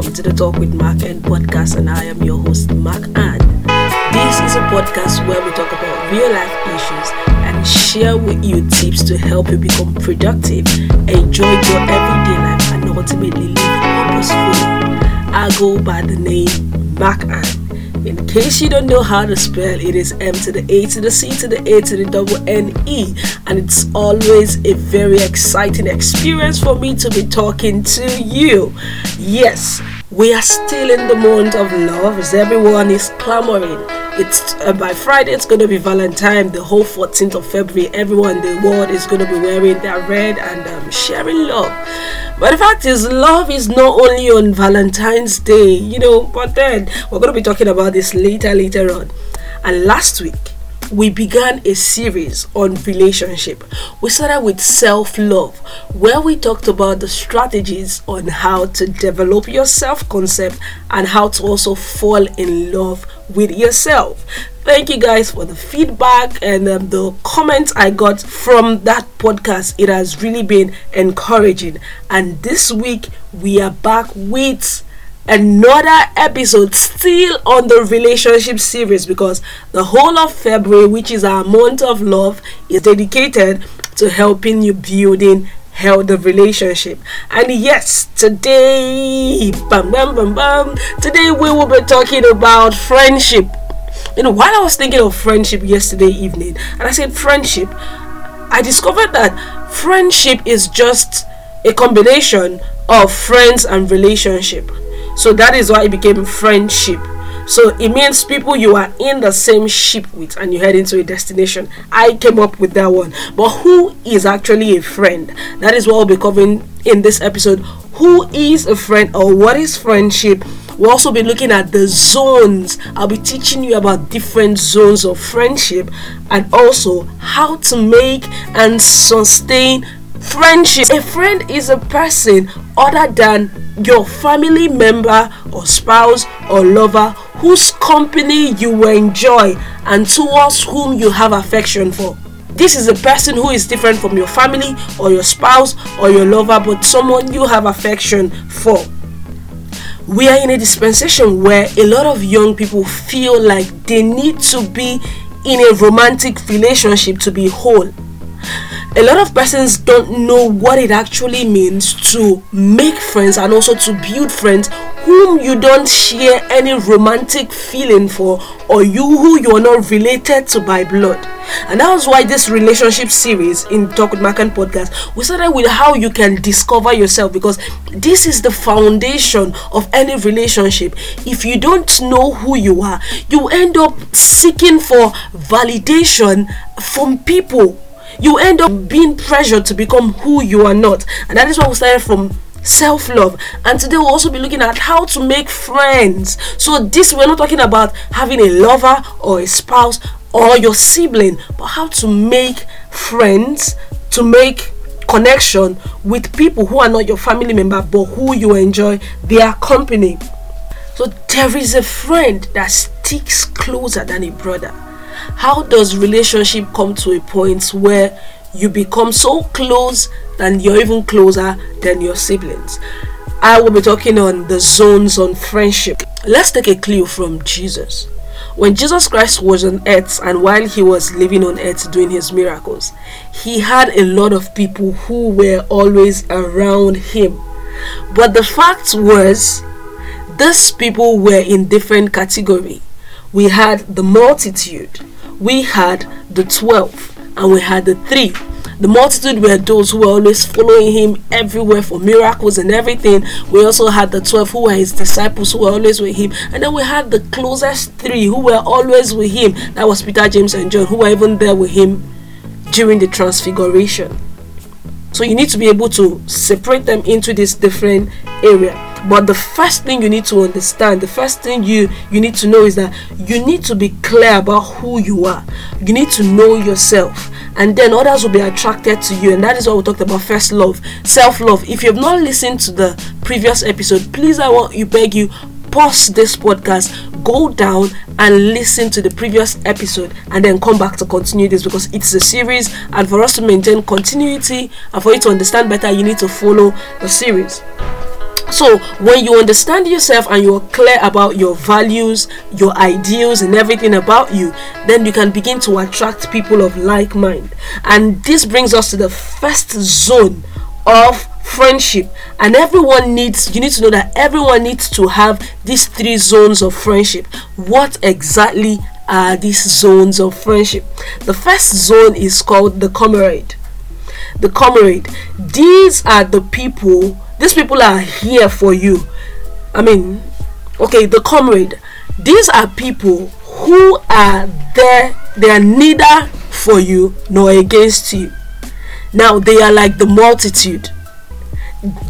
Welcome to the Talk with Macanne podcast, and I am your host, Mark Ann. This is a podcast where we talk about real life issues and share with you tips to help you become productive, enjoy your everyday life, and ultimately live purposefully. I go by the name Macanne. In case you don't know how to spell, it is M to the A to the C to the A to the double N E, and it's always a very exciting experience for me to be talking to you. Yes, we are still in the month of love as everyone is clamoring. It's uh, by Friday, it's going to be Valentine, the whole 14th of February. Everyone in the world is going to be wearing their red and um, sharing love. But the fact is, love is not only on Valentine's Day, you know, but then we're going to be talking about this later, later on. And last week, we began a series on relationship. We started with self love, where we talked about the strategies on how to develop your self concept and how to also fall in love with yourself. Thank you guys for the feedback and um, the comments I got from that podcast. It has really been encouraging. And this week, we are back with another episode still on the relationship series because the whole of February, which is our month of love, is dedicated to helping you building healthy relationship. And yes, today, bam, bam, bam, bam, today we will be talking about friendship. You know, while I was thinking of friendship yesterday evening, and I said friendship, I discovered that friendship is just a combination of friends and relationship. So that is why it became friendship. So it means people you are in the same ship with and you head into a destination. I came up with that one. But who is actually a friend? That is what we'll be covering in this episode. Who is a friend or what is friendship? We'll also be looking at the zones. I'll be teaching you about different zones of friendship and also how to make and sustain friendship. A friend is a person other than your family member or spouse or lover whose company you enjoy and towards whom you have affection for. This is a person who is different from your family or your spouse or your lover, but someone you have affection for. We are in a dispensation where a lot of young people feel like they need to be in a romantic relationship to be whole a lot of persons don't know what it actually means to make friends and also to build friends whom you don't share any romantic feeling for or you who you are not related to by blood. And that was why this relationship series in Talk with Macanne podcast we started with how you can discover yourself because this is the foundation of any relationship. If you don't know who you are, you end up seeking for validation from people you end up being pressured to become who you are not. And that is why we started from self love. And today we'll also be looking at how to make friends. So, this we're not talking about having a lover or a spouse or your sibling, but how to make friends, to make connection with people who are not your family member but who you enjoy their company. So, there is a friend that sticks closer than a brother how does relationship come to a point where you become so close and you're even closer than your siblings? I will be talking on the zones on friendship. Let's take a clue from jesus. When jesus christ was on earth and while he was living on earth doing his miracles he had a lot of people who were always around him. But the fact was these people were in different category we had the multitude we had the 12 and we had the 3 the multitude were those who were always following him everywhere for miracles and everything. We also had the 12 who were his disciples who were always with him. And then we had the closest three who were always with him. That was Peter, James, and John, who were even there with him during the transfiguration. So you need to be able to separate them into this different area but the first thing you need to understand the first thing you you need to know is that you need to be clear about who you are. You need to know yourself. And then others will be attracted to you. And that is what we talked about first love self-love. If you have not listened to the previous episode please i want you beg you pause this podcast go down and listen to the previous episode and then come back to continue this because it's a series and for us to maintain continuity and for you to understand better you need to follow the series So, when you understand yourself and you're clear about your values, your ideals, and everything about you, then you can begin to attract people of like mind. And this brings us to the first zone of friendship. And everyone needs you need to know that everyone needs to have these three zones of friendship. What exactly are these zones of friendship? The first zone is called the comrade the comrade these are the people these people are here for you. I mean okay the comrade. These are people who are there they are neither for you nor against you. Now they are like the multitude.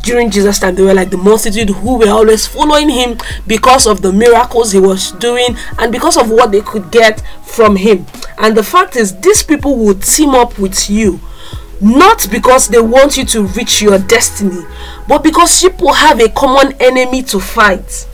During Jesus' time, they were like the multitude who were always following him because of the miracles he was doing and because of what they could get from him. And the fact is, these people would team up with you not because they want you to reach your destiny, but because people have a common enemy to fight.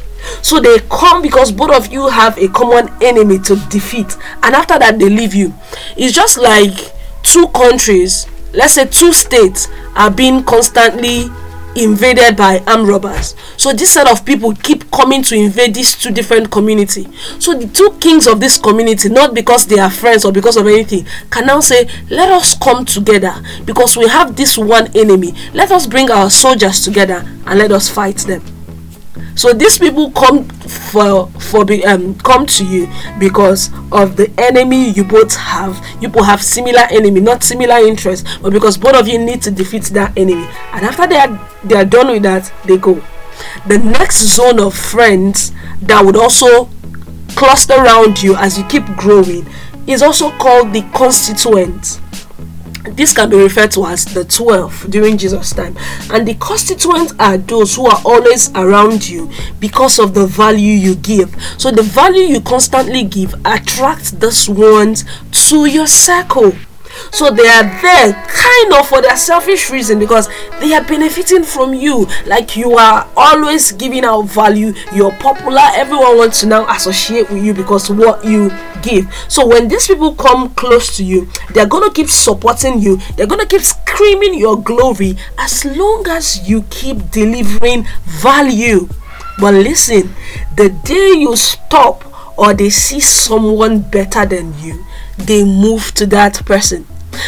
So they come because both of you have a common enemy to defeat, and after that, they leave you. It's just like two countries, let's say two states, are being constantly invaded by armed robbers. So this set of people keep coming to invade these two different community. So the two kings of this community not because they are friends or because of anything can now say let us come together. Because we have this one enemy. Let us bring our soldiers together and let us fight them so these people come for for be, um come to you because of the enemy you both have. You both have similar enemy not similar interests but because both of you need to defeat that enemy. And after they are they are done with that they go. The next zone of friends that would also cluster around you as you keep growing is also called the constituents this can be referred to as the 12 during Jesus' time. And the constituents are those who are always around you because of the value you give. So the value you constantly give attracts these ones to your circle. So they are there kind of for their selfish reason because they are benefiting from you. Like you are always giving out value, you're popular, everyone wants to now associate with you because what you give. So when these people come close to you, they're gonna keep supporting you, they're gonna keep screaming your glory as long as you keep delivering value. But listen, the day you stop or they see someone better than you, they move to that person.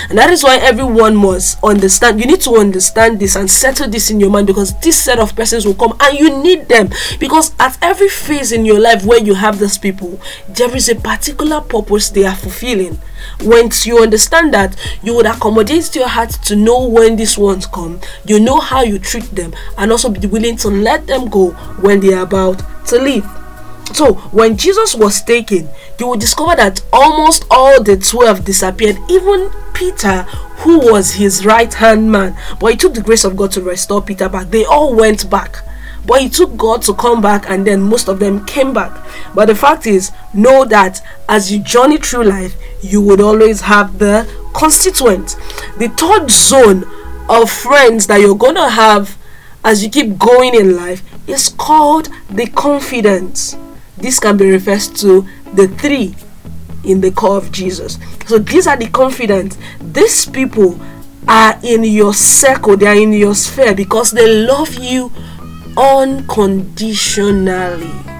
And that is why everyone must understand. You need to understand this and settle this in your mind because this set of persons will come and you need them. Because at every phase in your life where you have these people, there is a particular purpose they are fulfilling. Once you understand that, you would accommodate your heart to know when these ones come, you know how you treat them, and also be willing to let them go when they are about to leave. So, when Jesus was taken, you will discover that almost all the 12 disappeared, even Peter, who was his right hand man. But it took the grace of God to restore Peter back. They all went back. But it took God to come back, and then most of them came back. But the fact is, know that as you journey through life, you would always have the constituent. The third zone of friends that you're gonna have as you keep going in life is called the confidence. This can be referred to the three in the core of Jesus. So these are the confident. These people are in your circle, they are in your sphere because they love you unconditionally.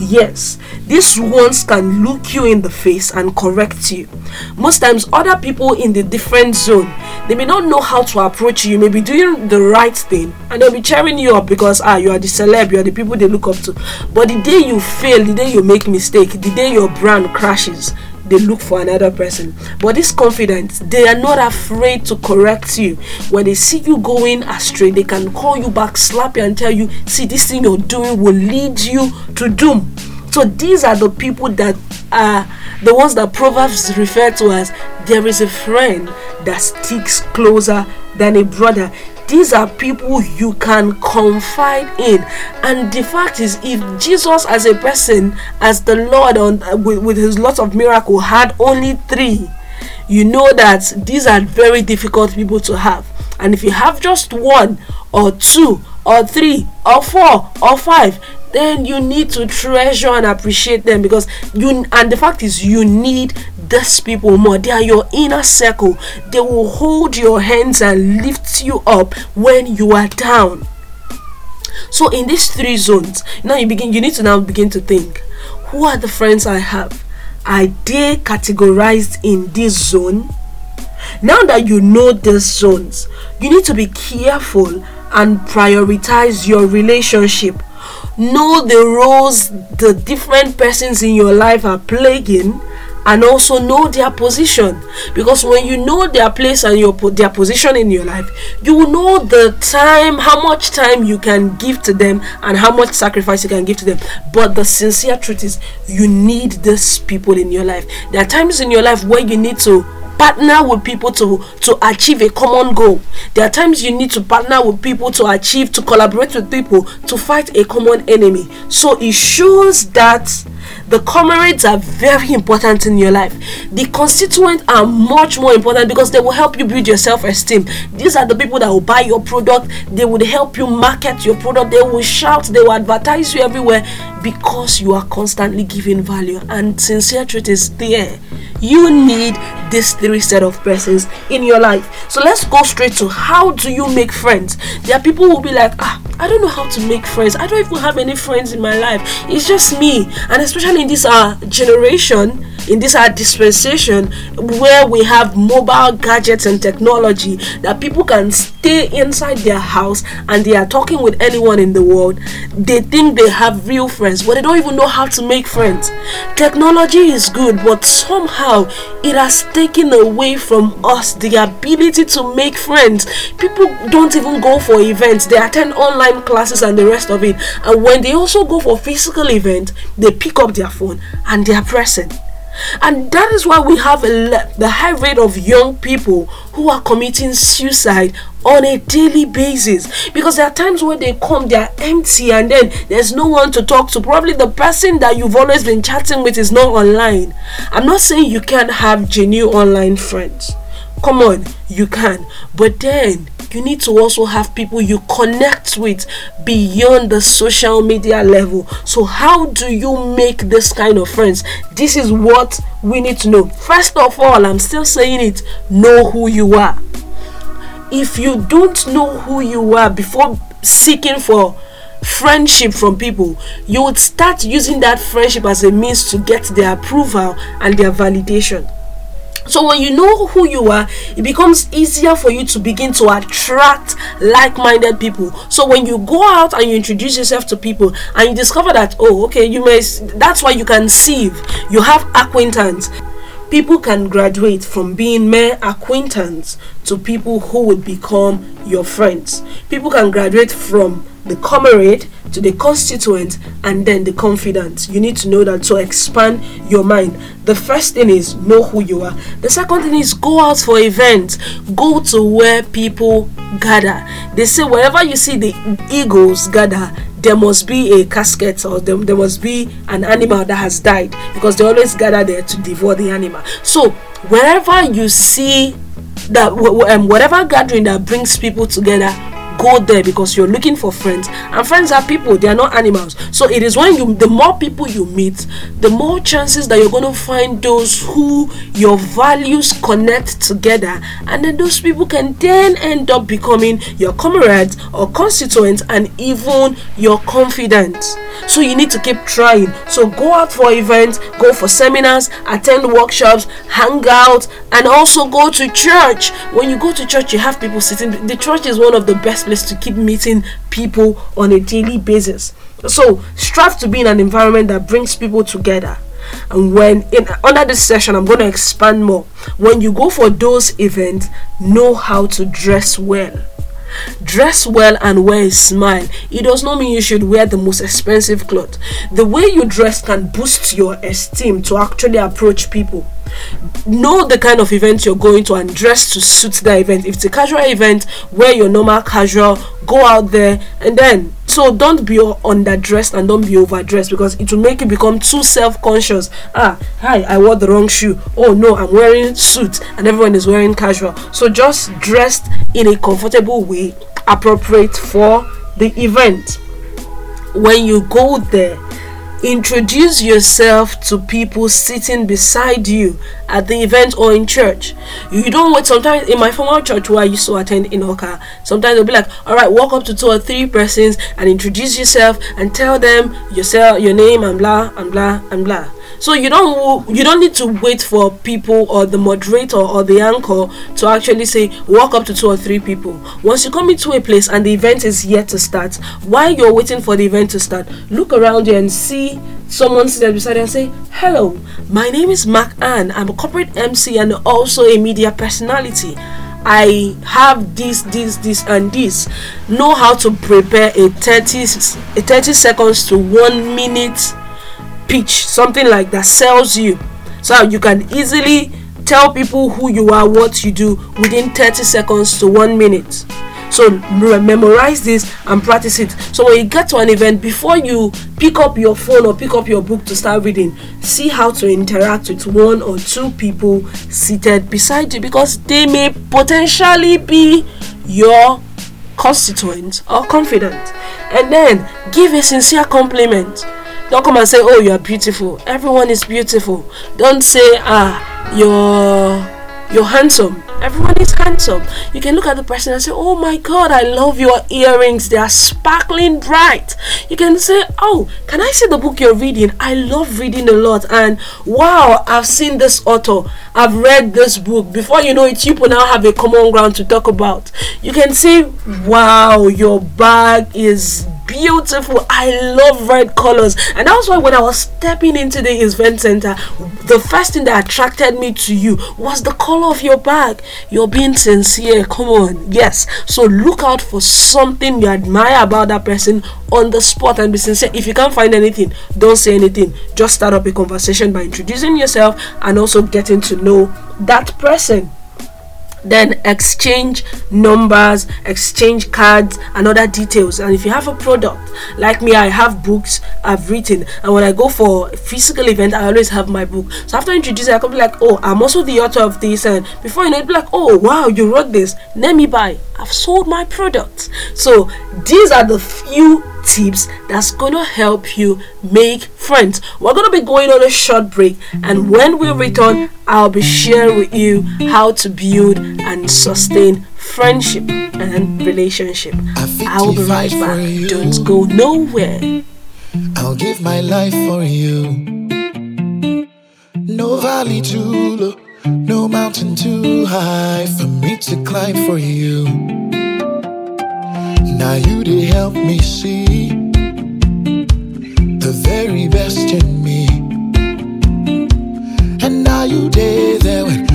Yes, these ones can look you in the face and correct you. Most times, other people in the different zone they may not know how to approach you. You may be doing the right thing and they'll be cheering you up because ah you are the celeb, you are the people they look up to. But the day you fail, the day you make mistake, the day your brand crashes, they look for another person. But this confidence, they are not afraid to correct you. When they see you going astray, they can call you back, slap you, and tell you, see, this thing you're doing will lead you to doom. So these are the people that are the ones that Proverbs refer to as there is a friend that sticks closer than a brother. These are people you can confide in, and the fact is, if Jesus, as a person, as the Lord on with, with his lots of miracle, had only three, you know that these are very difficult people to have. And if you have just one or two or three or four or five, then you need to treasure and appreciate them because you and the fact is you need these people more they are your inner circle they will hold your hands and lift you up when you are down So in these three zones, now you begin you need to now begin to think who are the friends I have? Are they categorized in this zone? Now that you know these zones, you need to be careful and prioritize your relationship. Know the roles the different persons in your life are playing and also know their position. Because when you know their place and your their position in your life you will know the time how much time you can give to them and how much sacrifice you can give to them. But the sincere truth is you need these people in your life. There are times in your life where you need to partner with people to to achieve a common goal. There are times you need to partner with people to achieve to collaborate with people to fight a common enemy. So it shows that the comrades are very important in your life. The constituents are much more important because they will help you build your self-esteem. These are the people that will buy your product. They would help you market your product. They will shout. They will advertise you everywhere because you are constantly giving value. And sincere truth is there. You need these three set of persons in your life. So let's go straight to how do you make friends? There are people who will be like ah i don't know how to make friends. I don't even have any friends in my life. It's just me. And especially in this uh generation in this our dispensation where we have mobile gadgets and technology that people can stay inside their house and they are talking with anyone in the world. They think they have real friends but they don't even know how to make friends. Technology is good but somehow it has taken away from us the ability to make friends. People don't even go for events. They attend online classes and the rest of it. And when they also go for physical events they pick up their phone and they are present and that is why we have a, the high rate of young people who are committing suicide on a daily basis. Because there are times when they come they are empty and then there's no one to talk to. Probably the person that you've always been chatting with is not online. I'm not saying you can't have genuine online friends. Come on you can. But then you need to also have people you connect with beyond the social media level. So, how do you make this kind of friends? This is what we need to know. First of all, I'm still saying it know who you are. If you don't know who you are before seeking for friendship from people, you would start using that friendship as a means to get their approval and their validation. So when you know who you are, it becomes easier for you to begin to attract like-minded people. So when you go out and you introduce yourself to people and you discover that oh okay, you may that's why you can see you have acquaintance. People can graduate from being mere acquaintance to people who would become your friends. People can graduate from the comrade to the constituent and then the confidant. You need to know that to expand your mind. The first thing is know who you are. The second thing is go out for events. Go to where people gather. They say wherever you see the eagles gather, there must be a casket or there, there must be an animal that has died because they always gather there to devour the animal. So wherever you see that um, whatever gathering that brings people together go there because you're looking for friends. And friends are people they are not animals. So it is when you the more people you meet the more chances that you're going to find those who your values connect together. And then those people can then end up becoming your comrades or constituents and even your confidants. So you need to keep trying. So go out for events go for seminars attend workshops hang out and also go to church. When you go to church you have people sitting. The church is one of the best place to keep meeting people on a daily basis. So strive to be in an environment that brings people together. And when in under this session, I'm going to expand more. When you go for those events, know how to dress well. Dress well and wear a smile. It does not mean you should wear the most expensive clothes. The way you dress can boost your esteem to actually approach people know the kind of event you're going to and dress to suit the event. If it's a casual event wear your normal casual go out there and then so don't be underdressed and don't be overdressed because it will make you become too self-conscious. Ah hi i wore the wrong shoe. Oh no i'm wearing suit and everyone is wearing casual. So just dressed in a comfortable way appropriate for the event. When you go there introduce yourself to people sitting beside you at the event or in church. You don't wait. Sometimes in my former church where I used to attend in Oka, sometimes they'll be like, "All right, walk up to two or three persons and introduce yourself and tell them yourself, your name and blah and blah and blah." So you don't you don't need to wait for people or the moderator or the anchor to actually say walk up to two or three people. Once you come into a place and the event is yet to start, while you're waiting for the event to start, look around you and see someone sitting beside you and say, Hello, my name is Macanne. I'm a corporate MC and also a media personality. I have this, this, this, and this. Know how to prepare a 30, a 30 seconds to one minute pitch, something like that sells you. So you can easily tell people who you are, what you do within 30 seconds to one minute. So memorize this and practice it. So when you get to an event, before you pick up your phone or pick up your book to start reading, see how to interact with one or two people seated beside you because they may potentially be your constituent or confidant. And then give a sincere compliment don't come and say, "Oh, you are beautiful." Everyone is beautiful. Don't say, "Ah, you're you're handsome." Everyone is handsome. You can look at the person and say, "Oh my God, I love your earrings. They are sparkling bright." You can say, "Oh, can I see the book you're reading? I love reading a lot." And wow, I've seen this author. I've read this book. Before you know it, you will now have a common ground to talk about. You can say, "Wow, your bag is beautiful. I love red colors. And that's why when I was stepping into the event center, the first thing that attracted me to you was the color of your bag. You're being sincere. Come on. Yes. So look out for something you admire about that person on the spot and be sincere. If you can't find anything, don't say anything. Just start up a conversation by introducing yourself and also getting to know that person then exchange numbers exchange cards and other details. And if you have a product like me i have books i've written. And when i go for physical event i always have my book. So after introducing i can be like oh i'm also the author of this. And before you know it be like oh wow you wrote this. Let me buy. I've sold my product. So these are the few tips that's going to help you make friends. We're going to be going on a short break, and when we return, I'll be sharing with you how to build and sustain friendship and relationship. I will be right back. Don't go nowhere. I'll give my life for you. No valley too low, no mountain too high for me to climb for you. Now you did help me see the very best in me. And now you did there when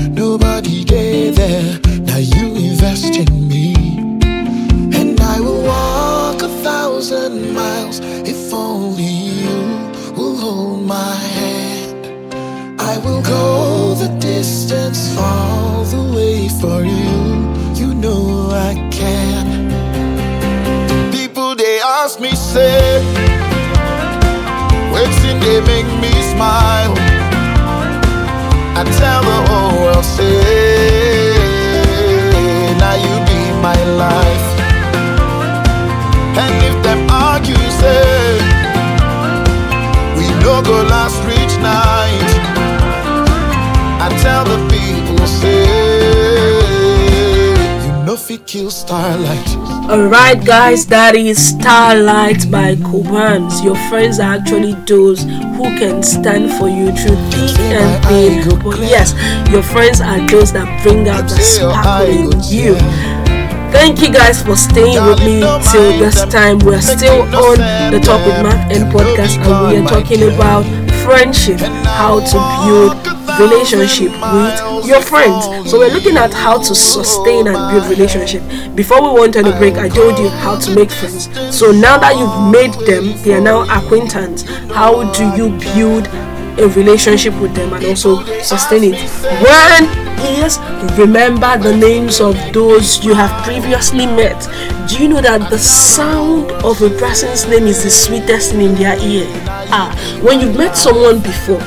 Alright, guys, that is Starlight by Cobhams. Your friends are actually those who can stand for you through thick and thin. But yes, your friends are those that bring out the sparkle in you. Thank you guys for staying with me till this time. We're still on the Talk with Mark and podcast, and we are talking about friendship, how to build relationship with your friends. So we're looking at how to sustain and build relationship. Before we went on a break, I told you how to make friends. So now that you've made them, they are now acquaintance. How do you build a relationship with them and also sustain it? One is remember the names of those you have previously met. Do you know that the sound of a person's name is the sweetest in their ear? Ah, when you've met someone before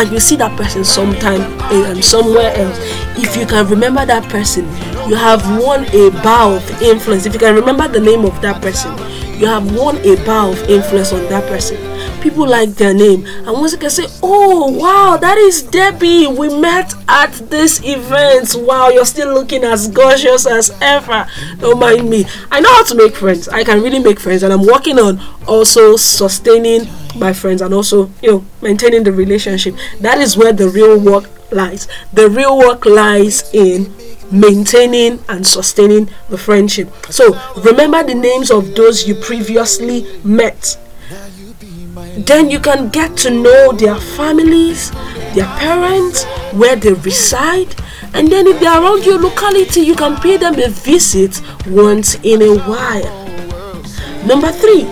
and you see that person sometime um, somewhere else. If you can remember that person you have won a bar of influence. If you can remember the name of that person you have won a bar of influence on that person people like their name. And once you can say, Oh, wow, that is Debbie. We met at this event. Wow, you're still looking as gorgeous as ever. Don't mind me. I know how to make friends. I can really make friends. And I'm working on also sustaining my friends and also, you know, maintaining the relationship. That is where the real work lies. The real work lies in maintaining and sustaining the friendship. So remember the names of those you previously met. Then you can get to know their families, their parents, where they reside, and then if they are around your locality, you can pay them a visit once in a while. Number three,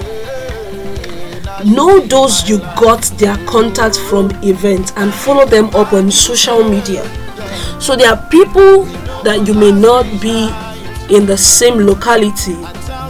know those you got their contact from events and follow them up on social media. So there are people that you may not be in the same locality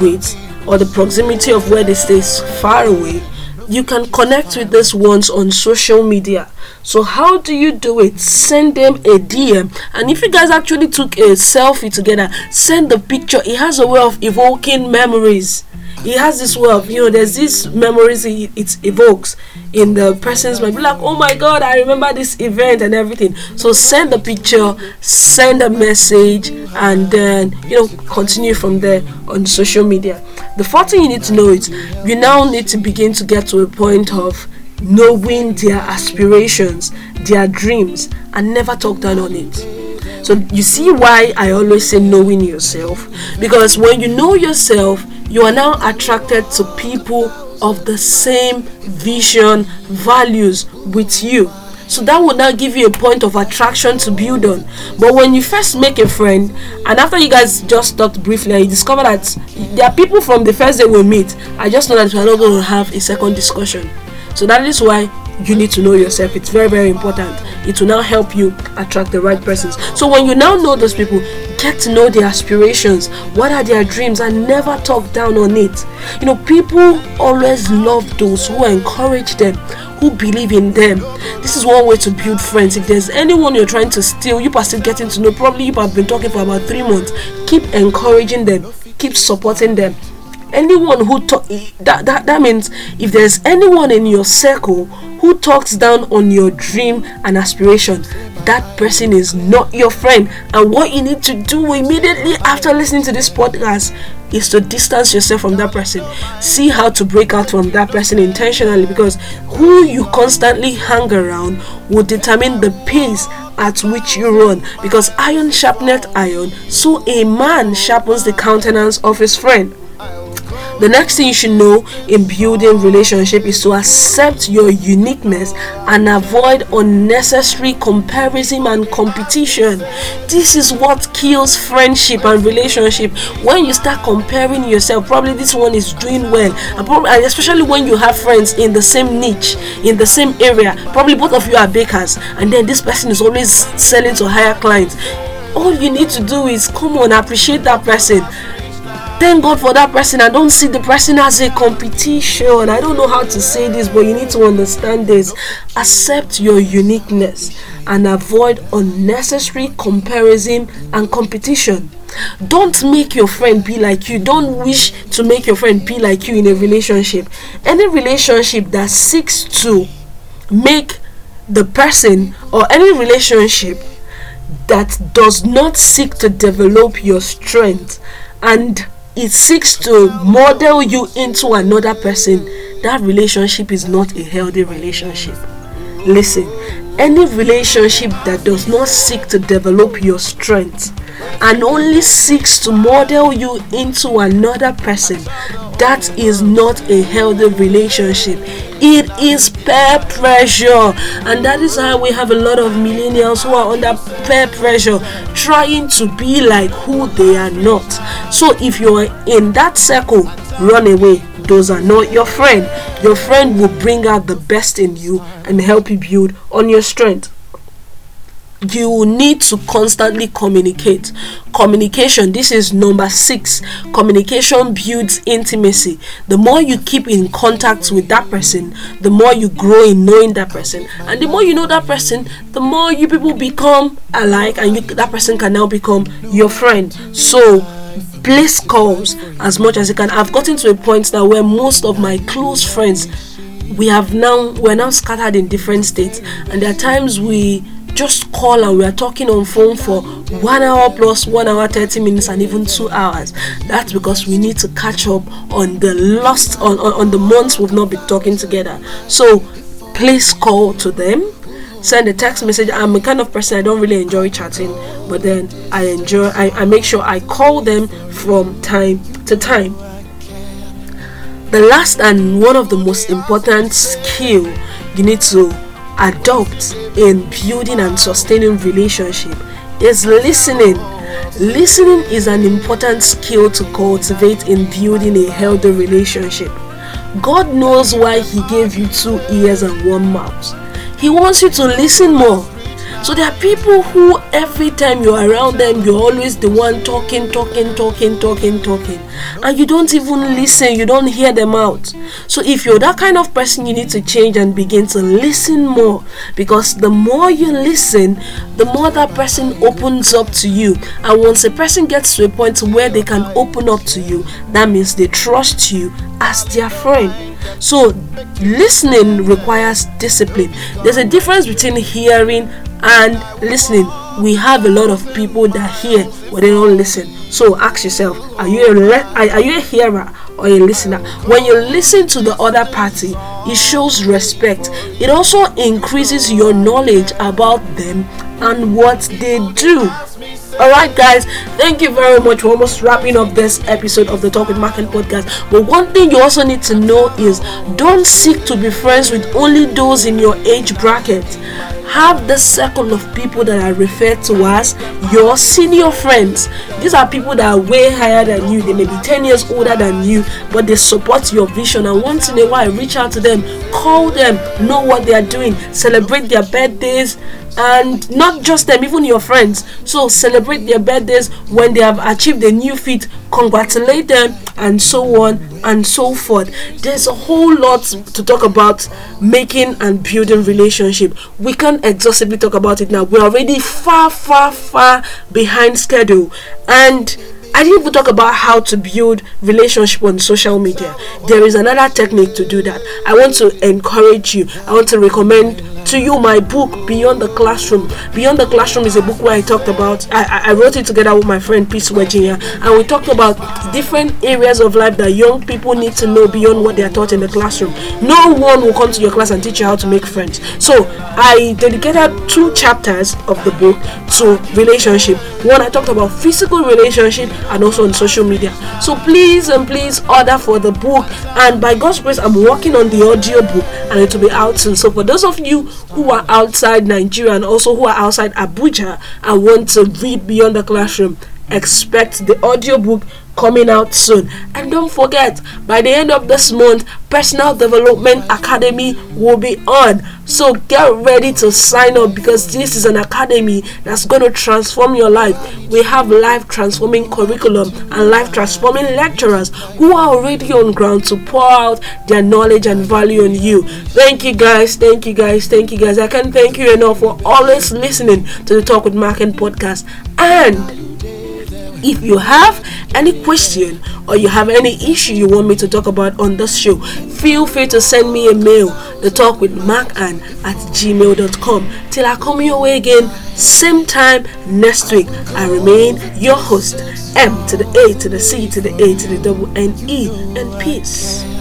with or the proximity of where they stay is far away you can connect with these ones on social media. So how do you do it? Send them a dm and if you guys actually took a selfie together send the picture. It has a way of evoking memories he has this way of you know there's these memories it, it evokes in the person's mind be like oh my god i remember this event and everything. So send the picture send a message and then you know continue from there on social media. The fourth thing you need to know is you now need to begin to get to a point of knowing their aspirations their dreams and never talk down on it so you see why I always say knowing yourself because when you know yourself, you are now attracted to people of the same vision, values with you. So that will now give you a point of attraction to build on. But when you first make a friend, and after you guys just talked briefly, you discover that there are people from the first day we meet, I just know that we're not going to have a second discussion. So that is why you need to know yourself. It's very, very important. It will now help you attract the right persons. So when you now know those people, get to know their aspirations. What are their dreams? And never talk down on it. You know, people always love those who encourage them, who believe in them. This is one way to build friends. If there's anyone you're trying to steal, you are still getting to know. Probably you have been talking for about three months. Keep encouraging them. Keep supporting them anyone who talk that, that that means if there's anyone in your circle who talks down on your dream and aspiration that person is not your friend. And what you need to do immediately after listening to this podcast is to distance yourself from that person. See how to break out from that person intentionally because who you constantly hang around will determine the pace at which you run. Because iron sharpeneth iron so a man sharpens the countenance of his friend the next thing you should know in building relationship is to accept your uniqueness and avoid unnecessary comparison and competition. This is what kills friendship and relationship. When you start comparing yourself, probably this one is doing well, and, especially when you have friends in the same niche, in the same area. Probably both of you are bakers, and then this person is always selling to higher clients. All you need to do is come on, appreciate that person thank God for that person. I don't see the person as a competition. I don't know how to say this, but you need to understand this. Accept your uniqueness and avoid unnecessary comparison and competition. Don't make your friend be like you. Don't wish to make your friend be like you in a relationship. Any relationship that seeks to make the person or any relationship that does not seek to develop your strength and it seeks to model you into another person, that relationship is not a healthy relationship. Listen, any relationship that does not seek to develop your strength and only seeks to model you into another person, that is not a healthy relationship. It is peer pressure, and that is how we have a lot of millennials who are under peer pressure trying to be like who they are not. So, if you are in that circle, run away. Those are not your friend. Your friend will bring out the best in you and help you build on your strength you need to constantly communicate. Communication this is number six. Communication builds intimacy. The more you keep in contact with that person the more you grow in knowing that person. And the more you know that person the more you people become alike and you, that person can now become your friend. So place calls as much as you can. I've gotten to a point now where most of my close friends we have now we're now scattered in different states. And there are times we just call and we are talking on phone for one hour plus one hour 30 minutes and even two hours. That's because we need to catch up on the lost on, on, on the months we've not been talking together. So please call to them. Send a text message. I'm a kind of person i don't really enjoy chatting but then i enjoy I, I make sure i call them from time to time. The last and one of the most important skill you need to adopt in building and sustaining relationship is listening. Listening is an important skill to cultivate in building a healthy relationship. God knows why he gave you two ears and one mouth. He wants you to listen more so there are people who every time you're around them, you're always the one talking, talking, talking, talking, talking. And you don't even listen, you don't hear them out. So if you're that kind of person, you need to change and begin to listen more. Because the more you listen, the more that person opens up to you. And once a person gets to a point where they can open up to you, that means they trust you as their friend. So, listening requires discipline. There's a difference between hearing and listening we have a lot of people that hear but they don't listen so ask yourself are you a are you a hearer or a listener when you listen to the other party it shows respect. It also increases your knowledge about them and what they do all right guys thank you very much we're almost wrapping up this episode of the talk with Macanne podcast but one thing you also need to know is don't seek to be friends with only those in your age bracket have the circle of people that are referred to as your senior friends. These are people that are way higher than you. They may be 10 years older than you, but they support your vision. And once in a while, reach out to them, call them, know what they are doing, celebrate their birthdays, and not just them, even your friends. So celebrate their birthdays when they have achieved a new feat, congratulate them, and so on and so forth. There's a whole lot to talk about making and building relationship. We can't exhaustively talk about it now. We're already far, far, far behind schedule, and I didn't even talk about how to build relationship on social media. There is another technique to do that. I want to encourage you. I want to recommend to you my book Beyond the Classroom. Beyond the Classroom is a book where I talked about. I, I wrote it together with my friend Peace Virginia, and we talked about different areas of life that young people need to know beyond what they are taught in the classroom. No one will come to your class and teach you how to make friends. So I dedicated two chapters of the book to relationship. One I talked about physical relationship and also on social media. So please and please order for the book. And by God's grace, I'm working on the audio book and it will be out soon. So for those of you who are outside Nigeria and also who are outside Abuja and want to read beyond the classroom, expect the audiobook coming out soon. And don't forget, by the end of this month, Personal Development Academy will be on. So get ready to sign up because this is an academy that's going to transform your life. We have life transforming curriculum and life transforming lecturers who are already on ground to pour out their knowledge and value on you. Thank you guys, thank you guys, thank you guys. I can't thank you enough for always listening to the Talk with Macanne podcast. And if you have any question or you have any issue you want me to talk about on this show, feel free to send me a mail, the talk with Macanne at gmail.com. Till I come your way again, same time next week. I remain your host, M to the A to the C to the A to the double N E and peace.